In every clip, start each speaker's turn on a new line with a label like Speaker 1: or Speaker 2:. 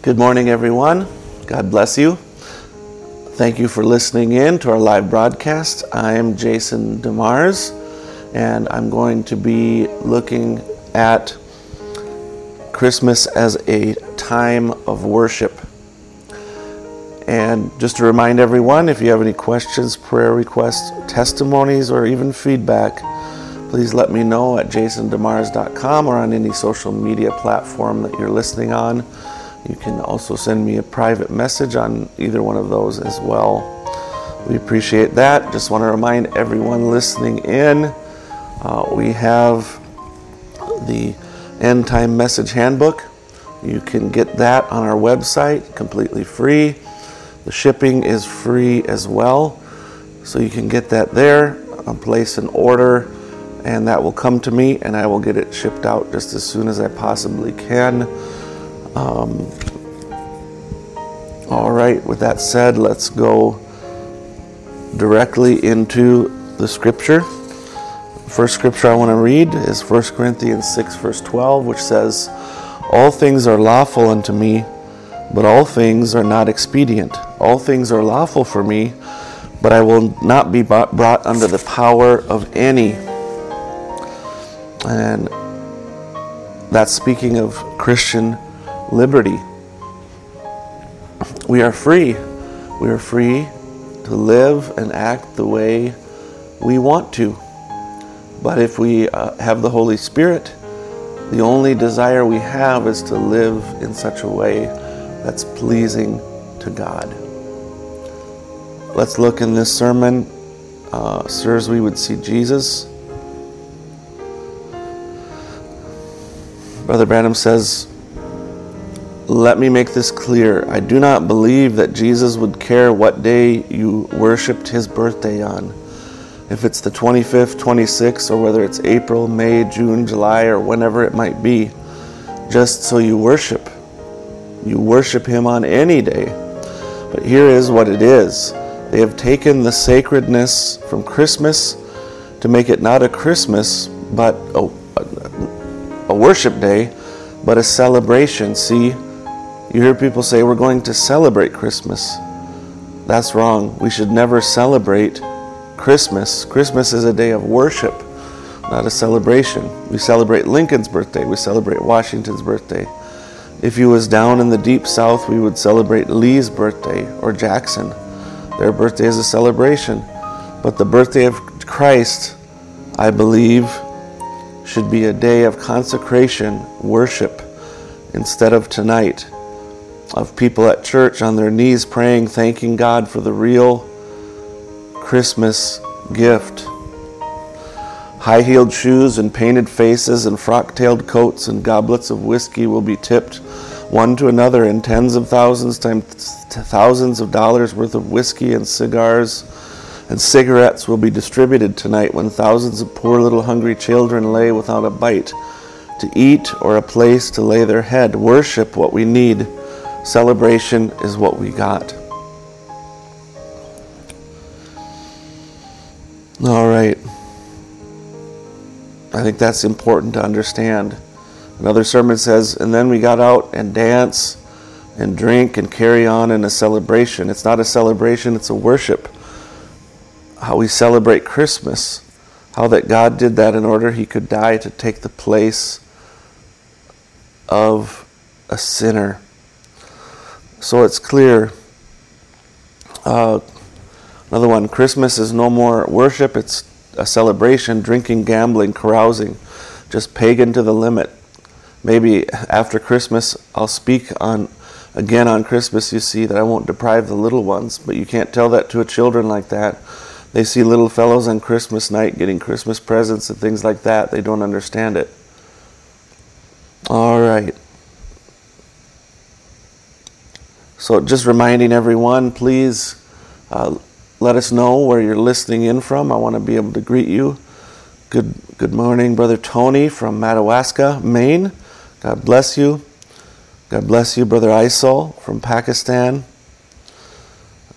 Speaker 1: Good morning, everyone. God bless you. Thank you for listening in to our live broadcast. I am Jason DeMars, and I'm going to be looking at Christmas as a time of worship. And just to remind everyone, if you have any questions, prayer requests, testimonies, or even feedback, please let me know at jasondemars.com or on any social media platform that you're listening on. You can also send me a private message on either one of those as well. We appreciate that. Just want to remind everyone listening in uh, we have the End Time Message Handbook. You can get that on our website completely free. The shipping is free as well. So you can get that there, I'll place an order, and that will come to me, and I will get it shipped out just as soon as I possibly can. Um, all right, with that said, let's go directly into the scripture. First scripture I want to read is 1 Corinthians 6, verse 12, which says, All things are lawful unto me, but all things are not expedient. All things are lawful for me, but I will not be brought under the power of any. And that's speaking of Christian liberty. We are free. We are free to live and act the way we want to. But if we uh, have the Holy Spirit, the only desire we have is to live in such a way that's pleasing to God. Let's look in this sermon, uh, sirs, we would see Jesus. Brother Branham says, let me make this clear. I do not believe that Jesus would care what day you worshiped his birthday on. If it's the 25th, 26th, or whether it's April, May, June, July, or whenever it might be, just so you worship. You worship him on any day. But here is what it is they have taken the sacredness from Christmas to make it not a Christmas, but a, a worship day, but a celebration. See, you hear people say, We're going to celebrate Christmas. That's wrong. We should never celebrate Christmas. Christmas is a day of worship, not a celebration. We celebrate Lincoln's birthday, we celebrate Washington's birthday. If you was down in the deep south, we would celebrate Lee's birthday or Jackson. Their birthday is a celebration. But the birthday of Christ, I believe, should be a day of consecration, worship, instead of tonight of people at church on their knees praying, thanking God for the real Christmas gift. High heeled shoes and painted faces and frock tailed coats and goblets of whiskey will be tipped one to another and tens of thousands times thousands of dollars worth of whiskey and cigars and cigarettes will be distributed tonight when thousands of poor little hungry children lay without a bite to eat or a place to lay their head. Worship what we need Celebration is what we got. All right. I think that's important to understand. Another sermon says, and then we got out and dance and drink and carry on in a celebration. It's not a celebration, it's a worship. How we celebrate Christmas. How that God did that in order he could die to take the place of a sinner. So it's clear. Uh, another one Christmas is no more worship, it's a celebration, drinking, gambling, carousing, just pagan to the limit. Maybe after Christmas, I'll speak on again on Christmas. You see that I won't deprive the little ones, but you can't tell that to a children like that. They see little fellows on Christmas night getting Christmas presents and things like that. They don't understand it. All right. So, just reminding everyone, please uh, let us know where you're listening in from. I want to be able to greet you. Good, good morning, Brother Tony from Madawaska, Maine. God bless you. God bless you, Brother Isol from Pakistan.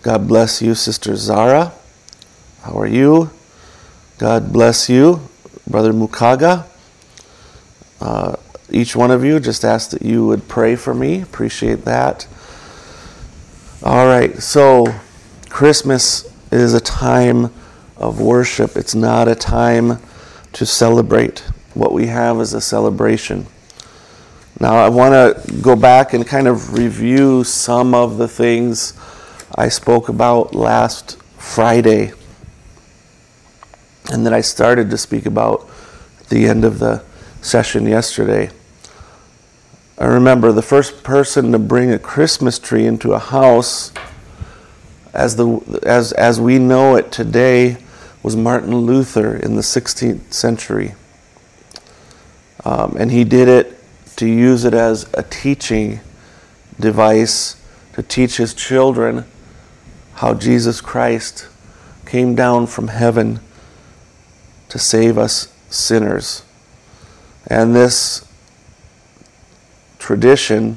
Speaker 1: God bless you, Sister Zara. How are you? God bless you, Brother Mukaga. Uh, each one of you. Just ask that you would pray for me. Appreciate that. All right, so Christmas is a time of worship, it's not a time to celebrate. What we have is a celebration. Now, I want to go back and kind of review some of the things I spoke about last Friday and that I started to speak about the end of the session yesterday. I remember the first person to bring a Christmas tree into a house as, the, as, as we know it today was Martin Luther in the 16th century. Um, and he did it to use it as a teaching device to teach his children how Jesus Christ came down from heaven to save us sinners. And this tradition,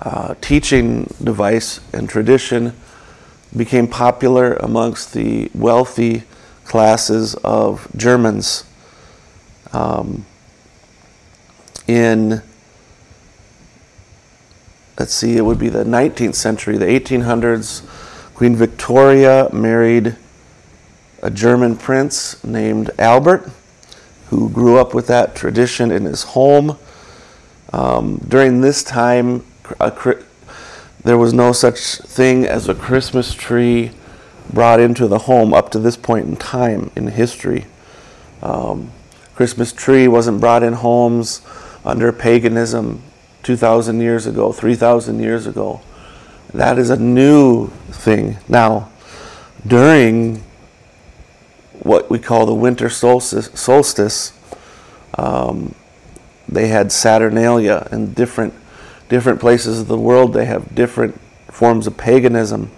Speaker 1: uh, teaching device, and tradition became popular amongst the wealthy classes of Germans. Um, in, let's see, it would be the 19th century, the 1800s. Queen Victoria married a German prince named Albert, who grew up with that tradition in his home. Um, during this time, a, there was no such thing as a Christmas tree brought into the home up to this point in time in history. Um, Christmas tree wasn't brought in homes under paganism 2,000 years ago, 3,000 years ago. That is a new thing. Now, during what we call the winter solstice, solstice um, they had Saturnalia in different different places of the world. They have different forms of paganism,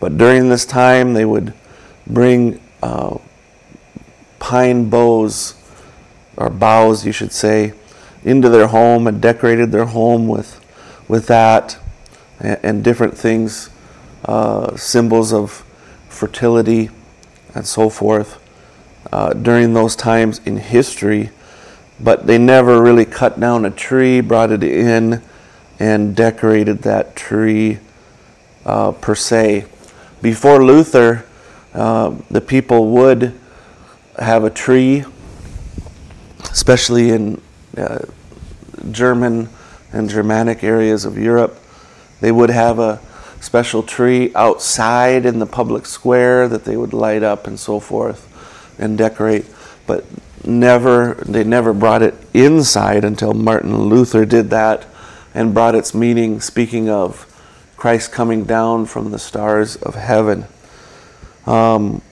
Speaker 1: but during this time they would bring uh, pine boughs or boughs, you should say, into their home and decorated their home with, with that and, and different things, uh, symbols of fertility and so forth uh, during those times in history. But they never really cut down a tree, brought it in, and decorated that tree uh, per se. Before Luther, uh, the people would have a tree, especially in uh, German and Germanic areas of Europe. They would have a special tree outside in the public square that they would light up and so forth and decorate, but never they never brought it inside until Martin Luther did that and brought its meaning speaking of Christ coming down from the stars of heaven. Um,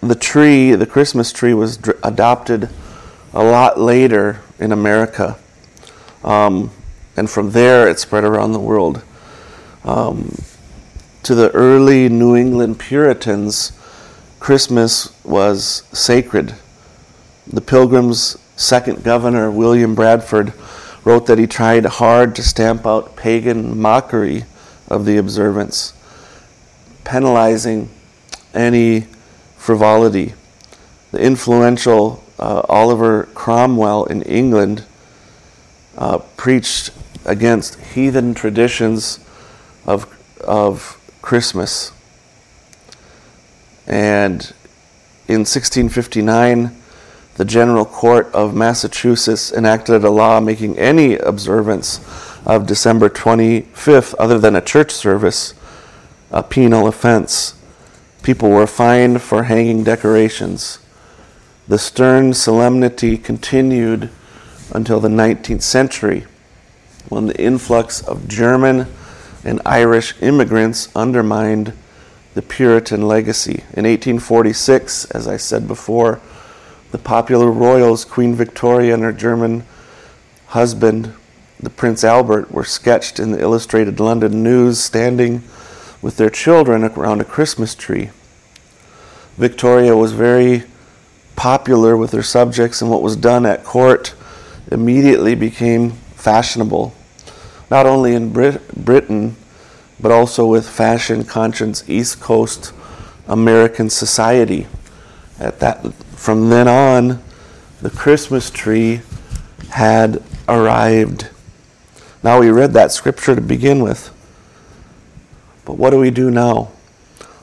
Speaker 1: the tree, the Christmas tree, was dr- adopted a lot later in America. Um, and from there, it spread around the world. Um, to the early New England Puritans, Christmas was sacred. The Pilgrims' second governor, William Bradford, wrote that he tried hard to stamp out pagan mockery of the observance, penalizing any frivolity. The influential uh, Oliver Cromwell in England uh, preached against heathen traditions of, of Christmas. And in 1659, the General Court of Massachusetts enacted a law making any observance of December 25th, other than a church service, a penal offense. People were fined for hanging decorations. The stern solemnity continued until the 19th century when the influx of German and Irish immigrants undermined the Puritan legacy. In 1846, as I said before, the popular royals, Queen Victoria and her German husband, the Prince Albert, were sketched in the Illustrated London News standing with their children around a Christmas tree. Victoria was very popular with her subjects, and what was done at court immediately became fashionable, not only in Brit- Britain, but also with fashion Conscience East Coast American society at that from then on, the Christmas tree had arrived. Now, we read that scripture to begin with. But what do we do now?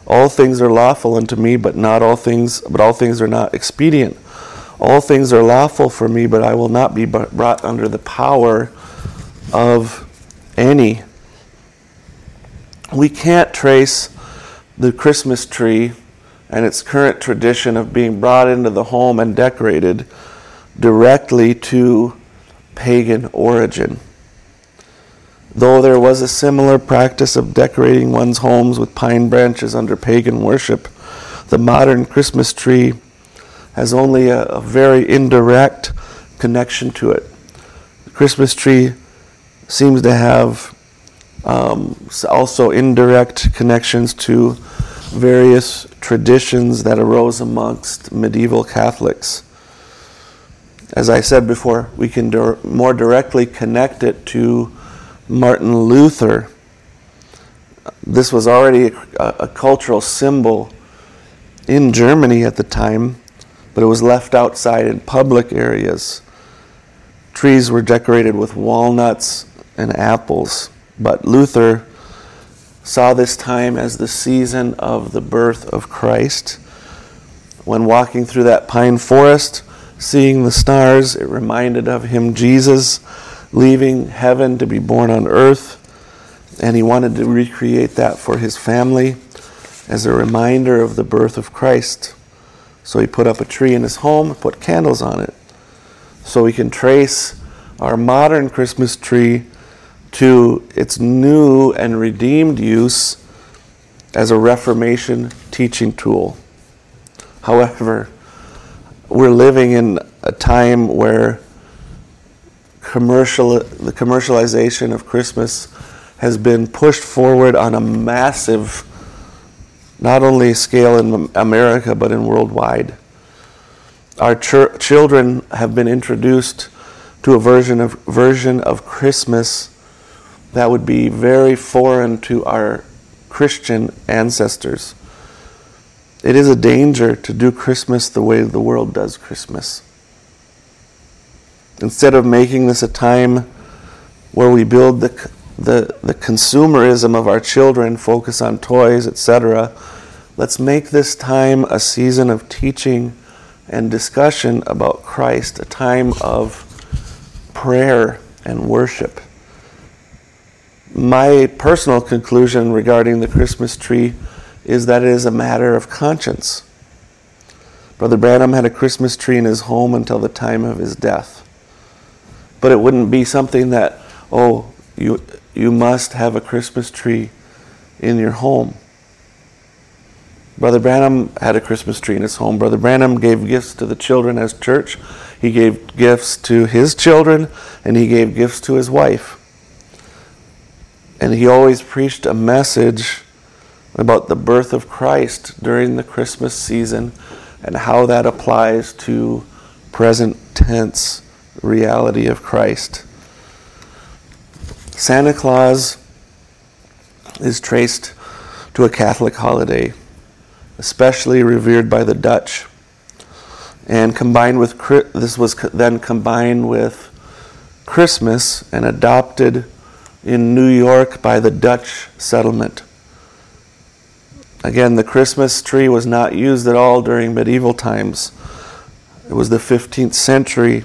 Speaker 1: All things are lawful unto me, but not all things, but all things are not expedient. All things are lawful for me, but I will not be brought under the power of any. We can't trace the Christmas tree and its current tradition of being brought into the home and decorated directly to pagan origin. Though there was a similar practice of decorating one's homes with pine branches under pagan worship, the modern Christmas tree has only a, a very indirect connection to it. The Christmas tree seems to have um, also indirect connections to various traditions that arose amongst medieval Catholics. As I said before, we can more directly connect it to Martin Luther. This was already a, a cultural symbol in Germany at the time, but it was left outside in public areas. Trees were decorated with walnuts and apples, but Luther saw this time as the season of the birth of Christ. When walking through that pine forest, seeing the stars, it reminded of him Jesus leaving heaven to be born on earth, and he wanted to recreate that for his family as a reminder of the birth of Christ. So he put up a tree in his home, put candles on it. So we can trace our modern Christmas tree to its new and redeemed use as a Reformation teaching tool. However, we're living in a time where commercial, the commercialization of Christmas has been pushed forward on a massive, not only scale in America, but in worldwide. Our ch- children have been introduced to a version of, version of Christmas that would be very foreign to our Christian ancestors. It is a danger to do Christmas the way the world does Christmas. Instead of making this a time where we build the, the, the consumerism of our children, focus on toys, etc., let's make this time a season of teaching and discussion about Christ, a time of prayer and worship my personal conclusion regarding the Christmas tree is that it is a matter of conscience. Brother Branham had a Christmas tree in his home until the time of his death. But it wouldn't be something that, oh, you, you must have a Christmas tree in your home. Brother Branham had a Christmas tree in his home. Brother Branham gave gifts to the children as church. He gave gifts to his children, and he gave gifts to his wife. And he always preached a message about the birth of Christ during the Christmas season and how that applies to present tense reality of Christ. Santa Claus is traced to a Catholic holiday, especially revered by the Dutch. And combined with this was then combined with Christmas and adopted in New York by the Dutch settlement. Again, the Christmas tree was not used at all during medieval times. It was the 15th century,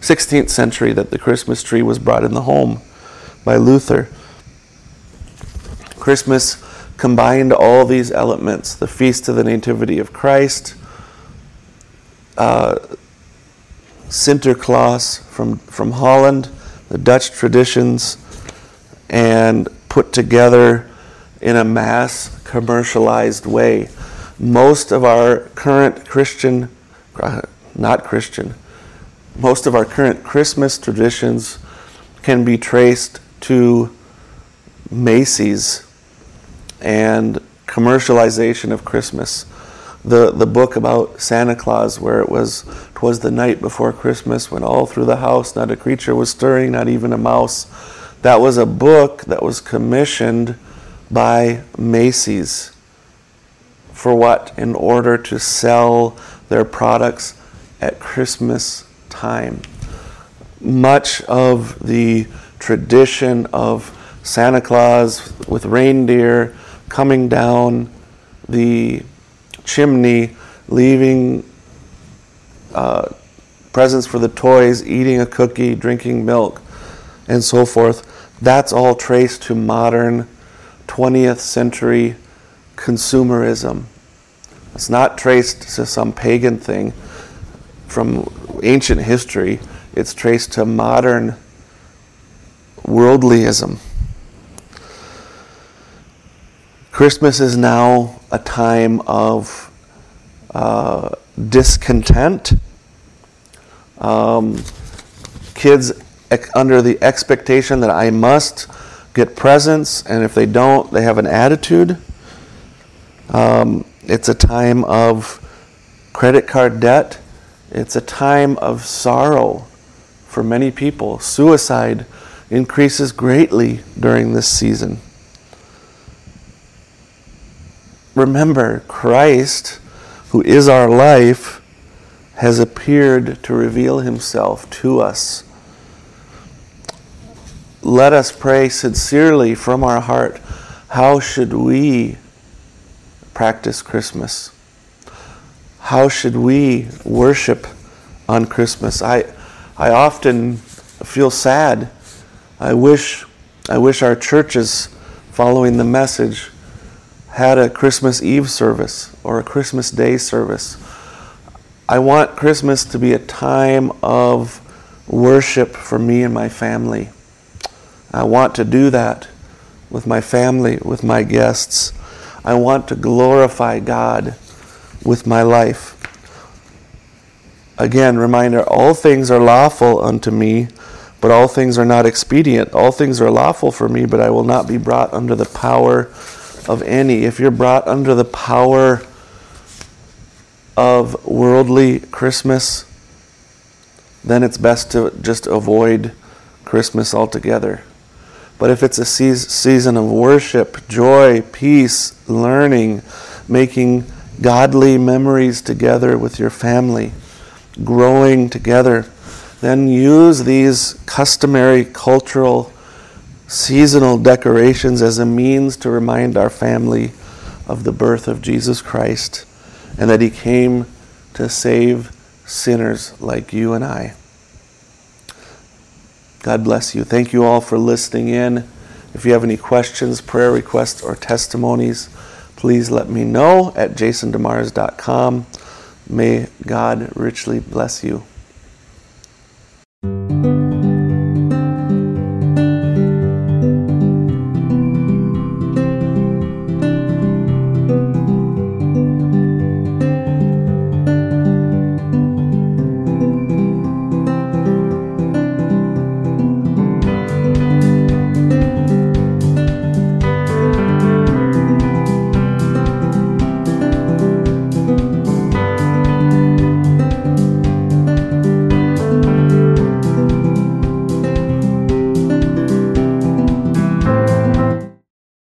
Speaker 1: 16th century that the Christmas tree was brought in the home by Luther. Christmas combined all these elements the feast of the Nativity of Christ, uh, Sinterklaas from, from Holland, the Dutch traditions and put together in a mass commercialized way. Most of our current Christian, uh, not Christian, most of our current Christmas traditions can be traced to Macy's and commercialization of Christmas the, the book about Santa Claus, where it was, twas the night before Christmas when all through the house not a creature was stirring, not even a mouse. That was a book that was commissioned by Macy's For what? In order to sell their products at Christmas time. Much of the tradition of Santa Claus with reindeer coming down the chimney, leaving uh, presents for the toys, eating a cookie, drinking milk, and so forth. That's all traced to modern 20th century consumerism. It's not traced to some pagan thing from ancient history, it's traced to modern worldlyism. Christmas is now a time of uh, discontent. Um, kids under the expectation that I must get presents, and if they don't, they have an attitude. Um, it's a time of credit card debt. It's a time of sorrow for many people. Suicide increases greatly during this season. Remember, Christ, who is our life, has appeared to reveal himself to us. Let us pray sincerely from our heart how should we practice Christmas? How should we worship on Christmas? I, I often feel sad. I wish, I wish our churches, following the message, had a Christmas Eve service or a Christmas Day service. I want Christmas to be a time of worship for me and my family. I want to do that with my family, with my guests. I want to glorify God with my life. Again, reminder all things are lawful unto me, but all things are not expedient. All things are lawful for me, but I will not be brought under the power of any, if you're brought under the power of worldly Christmas, then it's best to just avoid Christmas altogether. But if it's a season of worship, joy, peace, learning, making godly memories together with your family, growing together, then use these customary cultural seasonal decorations as a means to remind our family of the birth of Jesus Christ and that he came to save sinners like you and I. God bless you. Thank you all for listening in. If you have any questions, prayer requests, or testimonies, please let me know at jasondemars.com. May God richly bless you.